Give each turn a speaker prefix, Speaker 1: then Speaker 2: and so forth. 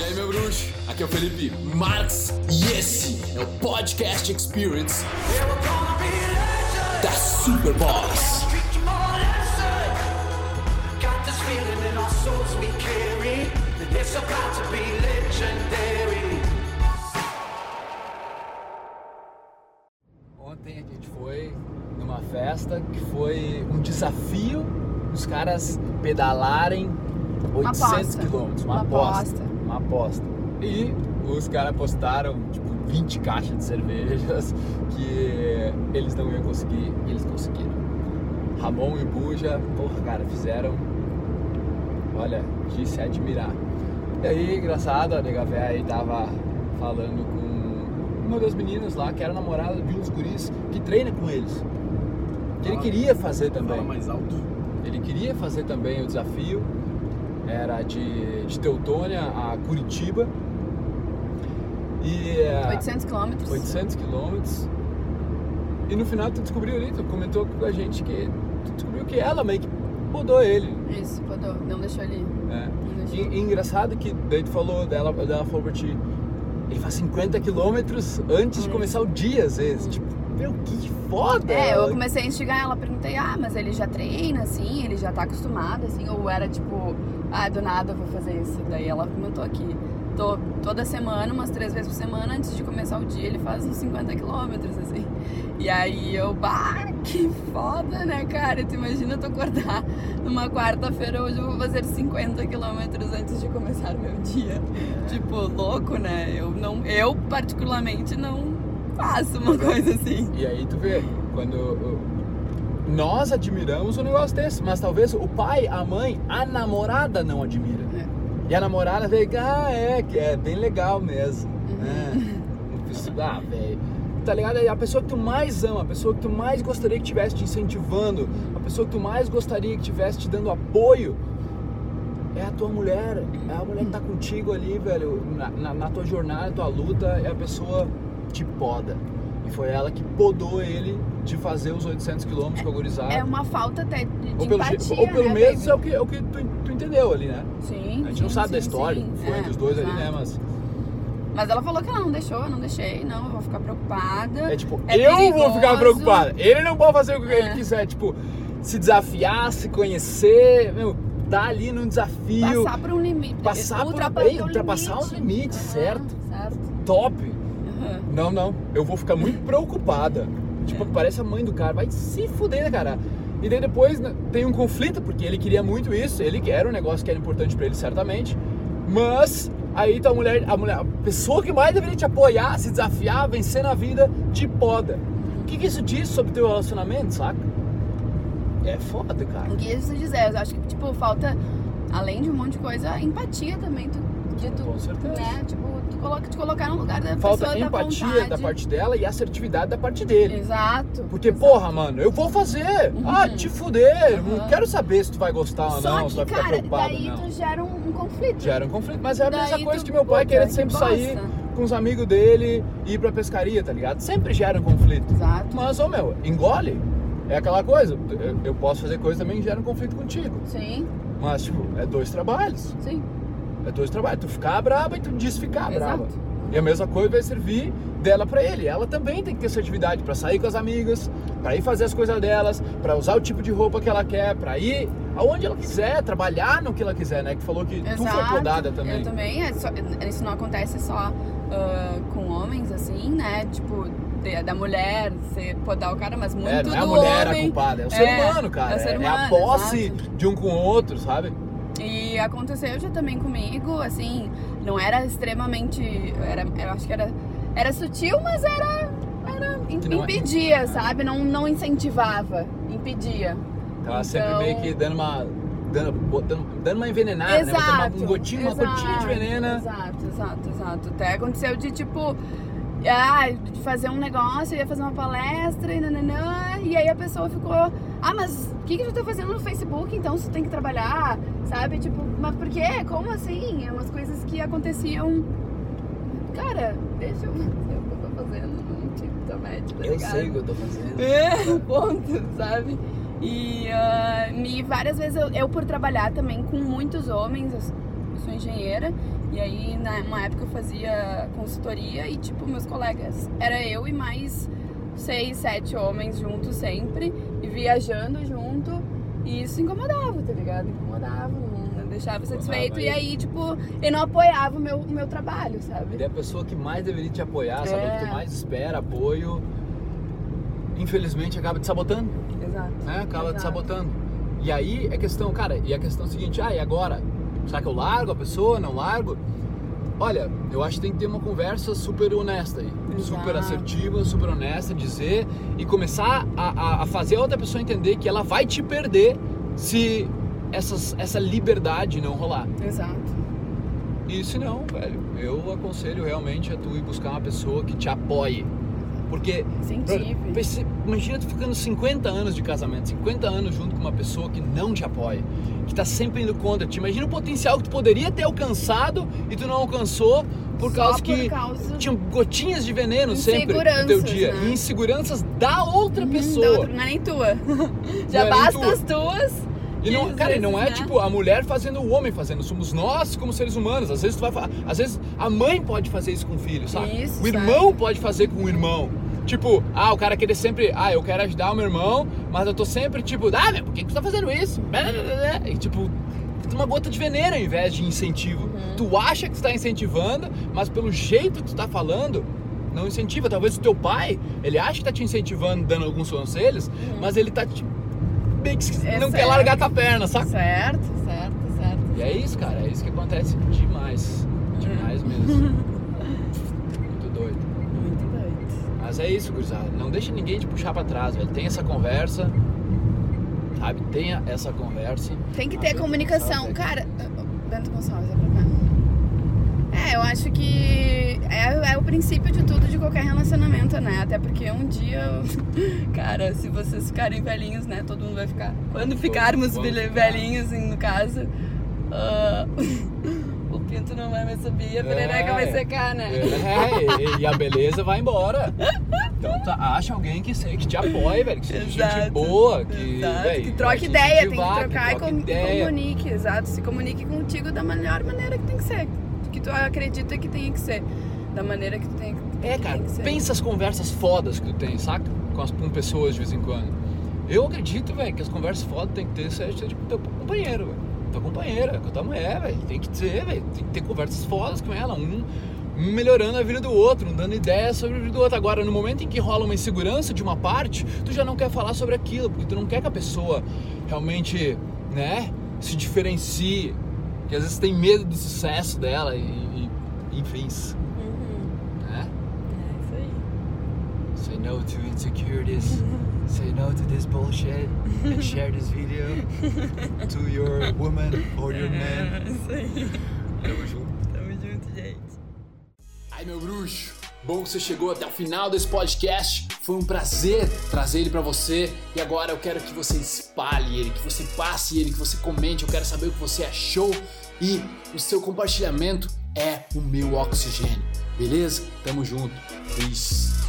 Speaker 1: E aí, meu bruxo? Aqui é o Felipe Marx e esse é o Podcast Experience da Superboss.
Speaker 2: Ontem a gente foi numa festa que foi um desafio os caras pedalarem 800
Speaker 3: aposta.
Speaker 2: quilômetros, uma,
Speaker 3: Uma
Speaker 2: aposta,
Speaker 3: aposta.
Speaker 2: Uma aposta. E os caras postaram tipo 20 caixas de cervejas que eles não iam conseguir e eles conseguiram. Ramon e Buja, porra, cara, fizeram, olha, de se admirar. E aí, engraçado, a nega véia aí tava falando com uma das meninas lá, que era namorada de uns guris que treina com eles. Que ele queria fazer também.
Speaker 4: Fala mais alto.
Speaker 2: Ele queria fazer também o desafio, era de, de Teutônia a Curitiba. E é,
Speaker 3: 800 quilômetros.
Speaker 2: 800 quilômetros. E no final tu descobriu ali, tu comentou com a gente que tu descobriu que ela meio que mudou ele.
Speaker 3: Isso, podou. Não deixou ali.
Speaker 2: né?
Speaker 3: Não
Speaker 2: E,
Speaker 3: deixou.
Speaker 2: e engraçado que daí tu falou dela, dela falou pra ti, ele faz 50 quilômetros antes de
Speaker 3: Hum.
Speaker 2: começar o dia, às vezes. Tipo, meu, que foda!
Speaker 3: É, eu comecei a instigar ela, perguntei, ah, mas ele já treina, assim, ele já tá acostumado, assim, ou era tipo, ah, do nada eu vou fazer isso. Daí ela comentou aqui, tô, toda semana, umas três vezes por semana, antes de começar o dia, ele faz uns 50 quilômetros, assim. E aí eu, bah, que foda, né, cara? Tu imagina tu acordar numa quarta-feira, hoje eu vou fazer 50 quilômetros antes de começar o meu dia. Tipo, louco, né? Eu, não, eu particularmente, não faço uma coisa assim.
Speaker 2: E aí tu vê, quando nós admiramos um negócio desse, mas talvez o pai, a mãe, a namorada não admira.
Speaker 3: É.
Speaker 2: E a namorada vê que, ah, é, que é bem legal mesmo.
Speaker 3: Uhum.
Speaker 2: né? Ah, velho. Tá ligado? É a pessoa que tu mais ama, a pessoa que tu mais gostaria que tivesse te incentivando, a pessoa que tu mais gostaria que tivesse te dando apoio, é a tua mulher. É a mulher que tá contigo ali, velho, na, na, na tua jornada, na tua luta, é a pessoa que te poda. Foi ela que podou ele de fazer os 800 quilômetros com a gurizada.
Speaker 3: É uma falta até de, de
Speaker 2: ou pelo,
Speaker 3: empatia,
Speaker 2: ou pelo
Speaker 3: né,
Speaker 2: menos é o que, é o que tu, tu entendeu ali, né?
Speaker 3: Sim,
Speaker 2: A gente
Speaker 3: sim,
Speaker 2: não sabe
Speaker 3: sim,
Speaker 2: da história,
Speaker 3: sim.
Speaker 2: foi
Speaker 3: É,
Speaker 2: entre os dois ali, né? Mas
Speaker 3: Mas ela falou que ela não deixou, eu não deixei, não, eu vou ficar preocupada.
Speaker 2: é tipo,
Speaker 3: É
Speaker 2: eu vou
Speaker 3: perigoso.
Speaker 2: ficar preocupado. Ele não pode fazer o que ele
Speaker 3: É.
Speaker 2: quiser, tipo, se desafiar, se conhecer, meu, tá ali num desafio,
Speaker 3: Passar por um limite.
Speaker 2: Passar por-
Speaker 3: ultrapa-
Speaker 2: ei,
Speaker 3: teu
Speaker 2: ultrapassar o limite,
Speaker 3: Aham,
Speaker 2: certo.
Speaker 3: certo.
Speaker 2: top. Não, não, eu vou ficar muito preocupada. Tipo, parece a mãe do cara, vai se fuder, né, cara? E daí depois né, tem um conflito, porque ele queria muito isso, ele quer um negócio que era importante pra ele, certamente. Mas aí tua mulher, a mulher, a pessoa que mais deveria te apoiar, se desafiar, vencer na vida, te poda. O que, que isso diz sobre teu relacionamento, saca? É foda, cara.
Speaker 3: O que isso dizer? Eu acho que, tipo, falta, além de um monte de coisa, empatia também. Tu, de tu,
Speaker 2: Com certeza.
Speaker 3: Né? Tipo, tu coloca, te colocar no lugar da
Speaker 2: Falta
Speaker 3: pessoa
Speaker 2: empatia
Speaker 3: da
Speaker 2: da parte dela e assertividade da parte dele.
Speaker 3: Exato.
Speaker 2: Porque,
Speaker 3: exato.
Speaker 2: porra, mano, eu vou fazer. Ah, te fuder. Não
Speaker 3: Uhum.
Speaker 2: quero saber se tu vai gostar ou não, se
Speaker 3: que,
Speaker 2: vai ficar
Speaker 3: cara,
Speaker 2: preocupado
Speaker 3: daí
Speaker 2: não.
Speaker 3: tu gera um, um conflito.
Speaker 2: Gera um conflito. Mas é a mesma
Speaker 3: Daí
Speaker 2: coisa
Speaker 3: tu,
Speaker 2: que meu pai querendo
Speaker 3: que
Speaker 2: sempre sair com os amigos dele e ir pra pescaria, tá ligado? Sempre gera um conflito.
Speaker 3: Exato.
Speaker 2: Mas, ô meu, engole. É aquela coisa. Eu, eu posso fazer coisa também que gera um conflito contigo.
Speaker 3: Sim,
Speaker 2: Mas, tipo, é dois trabalhos.
Speaker 3: sim.
Speaker 2: É dois trabalhos. Tu ficar braba e tu desficar
Speaker 3: Exato.
Speaker 2: braba. E a mesma coisa vai servir dela pra ele. Ela também tem que ter assertividade pra sair com as amigas, pra ir fazer as coisas delas, pra usar o tipo de roupa que ela quer, pra ir aonde ela quiser, trabalhar no que ela quiser, né? Que falou que tu foi
Speaker 3: Exato.
Speaker 2: podada também.
Speaker 3: Eu também. é só- isso não acontece só ah, com homens, assim, né? Tipo, da mulher ser podar o cara, mas muito
Speaker 2: É, não é a mulher
Speaker 3: homem.
Speaker 2: a culpada, é o ser
Speaker 3: É,
Speaker 2: humano, cara.
Speaker 3: é o ser
Speaker 2: É, a
Speaker 3: humano,
Speaker 2: posse
Speaker 3: exato.
Speaker 2: de um com o outro, sabe?
Speaker 3: E aconteceu já também comigo, assim, não era extremamente. Era, eu acho que era. Era sutil, mas era. era
Speaker 2: Que não é-
Speaker 3: impedia, sabe? Não, não incentivava, impedia.
Speaker 2: Ela sempre
Speaker 3: Então-
Speaker 2: meio que dando uma. Dando, botando- dando uma envenenada, né?
Speaker 3: Exato.
Speaker 2: uma, um gotinho, uma
Speaker 3: exato,
Speaker 2: gotinha de veneno.
Speaker 3: Exato, exato, exato. Até aconteceu de tipo. Ah, fazer um negócio, eu ia fazer uma palestra e nananã, e aí a pessoa ficou, ah, mas o que, que tu tá fazendo no Facebook então se tu tem que trabalhar, sabe? Tipo, mas por quê? Como assim? É umas coisas que aconteciam. Cara, deixa eu fazer o que eu tô fazendo no TikTok, tá
Speaker 2: Eu
Speaker 3: ligado?
Speaker 2: sei o que eu tô fazendo.
Speaker 3: É, ponto, sabe? E, ah, e várias vezes eu, eu, por trabalhar também com muitos homens, os, sou engenheira, e aí numa época eu fazia consultoria e tipo, meus colegas, era eu e mais seis, sete homens juntos sempre, e viajando junto, e isso incomodava, tá ligado? Incomodava, não deixava satisfeito, e aí, tipo, eu não apoiava o meu, o meu trabalho, sabe?
Speaker 2: E a pessoa que mais deveria te apoiar, sabe?
Speaker 3: É.
Speaker 2: Que tu mais espera apoio, infelizmente acaba te sabotando,
Speaker 3: Exato.
Speaker 2: né? Acaba te
Speaker 3: Exato.
Speaker 2: sabotando. E aí é questão, cara, e a questão é a seguinte, ah, e agora? Será que eu largo a pessoa, não largo? Olha, eu acho que tem que ter uma conversa super honesta aí. Super
Speaker 3: Exato.
Speaker 2: assertiva, super honesta, dizer e começar a, a, a fazer a outra pessoa entender que ela vai te perder se essas, essa liberdade não rolar.
Speaker 3: Exato.
Speaker 2: E se não, velho, eu aconselho realmente a tu ir buscar uma pessoa que te apoie. Porque,
Speaker 3: Incentive.
Speaker 2: imagina tu ficando 50 anos de casamento, 50 anos junto com uma pessoa que não te apoia, que tá sempre indo contra ti. Imagina o potencial que tu poderia ter alcançado e tu não alcançou por causa
Speaker 3: por
Speaker 2: que
Speaker 3: causa-
Speaker 2: tinham gotinhas de veneno sempre no teu dia.
Speaker 3: né?
Speaker 2: E inseguranças da outra
Speaker 3: Hum,
Speaker 2: pessoa.
Speaker 3: da outra- não é nem tua. Já
Speaker 2: é
Speaker 3: basta
Speaker 2: tua.
Speaker 3: as tuas.
Speaker 2: E não, cara, e não é
Speaker 3: vezes, né?
Speaker 2: tipo a mulher fazendo o homem fazendo, somos nós como seres humanos. Às vezes tu vai falar, às vezes a mãe pode fazer isso com o filho, sabe?
Speaker 3: Isso,
Speaker 2: o irmão pode fazer com o irmão. Tipo, ah, o cara querer sempre, ah, eu quero ajudar o meu irmão, mas eu tô sempre tipo, ah, meu, por que que tu tá fazendo isso? E tipo, uma gota de veneno ao invés de incentivo.
Speaker 3: Uhum.
Speaker 2: Tu acha que tu tá incentivando, mas pelo jeito que tu tá falando, não incentiva. Talvez o teu pai, ele acha que tá te incentivando, dando alguns conselhos, mas ele tá te meio que.
Speaker 3: É
Speaker 2: não quer
Speaker 3: certo.
Speaker 2: largar tua perna, saca?
Speaker 3: Certo, certo, certo.
Speaker 2: E é isso, cara, é isso que acontece demais. Demais mesmo. Muito doido.
Speaker 3: Muito doido.
Speaker 2: Mas é isso, gurizada. Não deixa ninguém te puxar pra trás, velho. Tem essa conversa, sabe? Tenha essa conversa.
Speaker 3: Tem que ter comunicação. Cara, Bento Gonçalves, é pra cá. Eu acho que é, é o princípio de tudo de qualquer relacionamento, né? Até porque um dia, cara, se vocês ficarem velhinhos, né? Todo mundo vai ficar. Quando ficarmos
Speaker 2: ficar.
Speaker 3: velhinhos, no caso, ah, o pinto não vai mais subir, a perereca
Speaker 2: É.
Speaker 3: vai secar, né?
Speaker 2: É, e, e a beleza vai embora. Então tá, acha alguém que, que te apoie, velho. Que seja gente boa, que, velho,
Speaker 3: que troque ideia, tem que trocar e
Speaker 2: troque
Speaker 3: com-
Speaker 2: ideia.
Speaker 3: comunique, exato. Se comunique contigo da melhor maneira que tem que ser. Que tu acredita que tem que ser. Da maneira que tu tem,
Speaker 2: É,
Speaker 3: que
Speaker 2: cara,
Speaker 3: tem que
Speaker 2: pensa as conversas fodas que tu tem, saca? Com, as, com pessoas de vez em quando. Eu acredito, velho, que as conversas fodas tem que ter, seja tipo, teu companheiro, velho. Tua companheira, com a tua mulher, velho. Tem que ter, velho. Tem que ter conversas fodas com ela. Um, melhorando a vida do outro, dando ideias sobre a vida do outro. Agora, no momento em que rola uma insegurança de uma parte, tu já não quer falar sobre aquilo, porque tu não quer que a pessoa realmente, né, se diferencie. Porque às vezes tem medo do sucesso dela e, e enfim,
Speaker 3: Uhum.
Speaker 2: né?
Speaker 3: É isso aí.
Speaker 2: Say no to insecurities. Say no to this bullshit. And share this video to your woman or your man.
Speaker 3: É isso aí.
Speaker 2: Tamo junto.
Speaker 3: Tamo junto, gente.
Speaker 1: Ai, meu bruxo, bom que você chegou até o final desse podcast. Foi um prazer trazer ele pra você. E agora eu quero que você espalhe ele, que você passe ele, que você comente. Eu quero saber o que você achou. E o seu compartilhamento é o meu oxigênio. Beleza? Tamo junto. Peace.